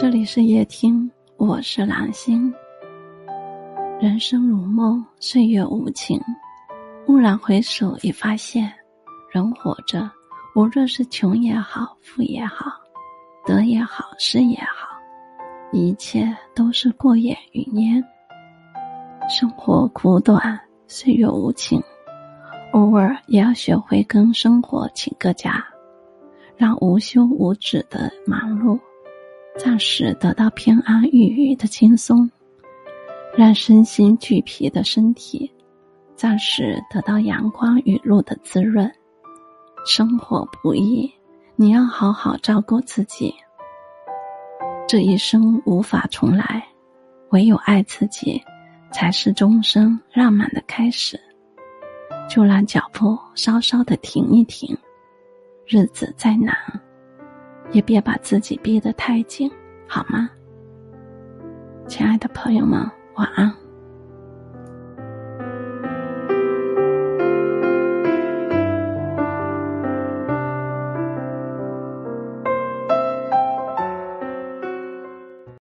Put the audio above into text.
这里是夜听，我是蓝心。人生如梦，岁月无情。蓦然回首，已发现，人活着，无论是穷也好，富也好，得也好，失也好，一切都是过眼云烟。生活苦短，岁月无情，偶尔也要学会跟生活请个假，让无休无止的忙碌。暂时得到偏安郁郁的轻松，让身心俱疲的身体暂时得到阳光雨露的滋润。生活不易，你要好好照顾自己。这一生无法重来，唯有爱自己，才是终生浪漫的开始。就让脚步稍稍的停一停，日子再难。也别把自己逼得太紧，好吗？亲爱的朋友们，晚安。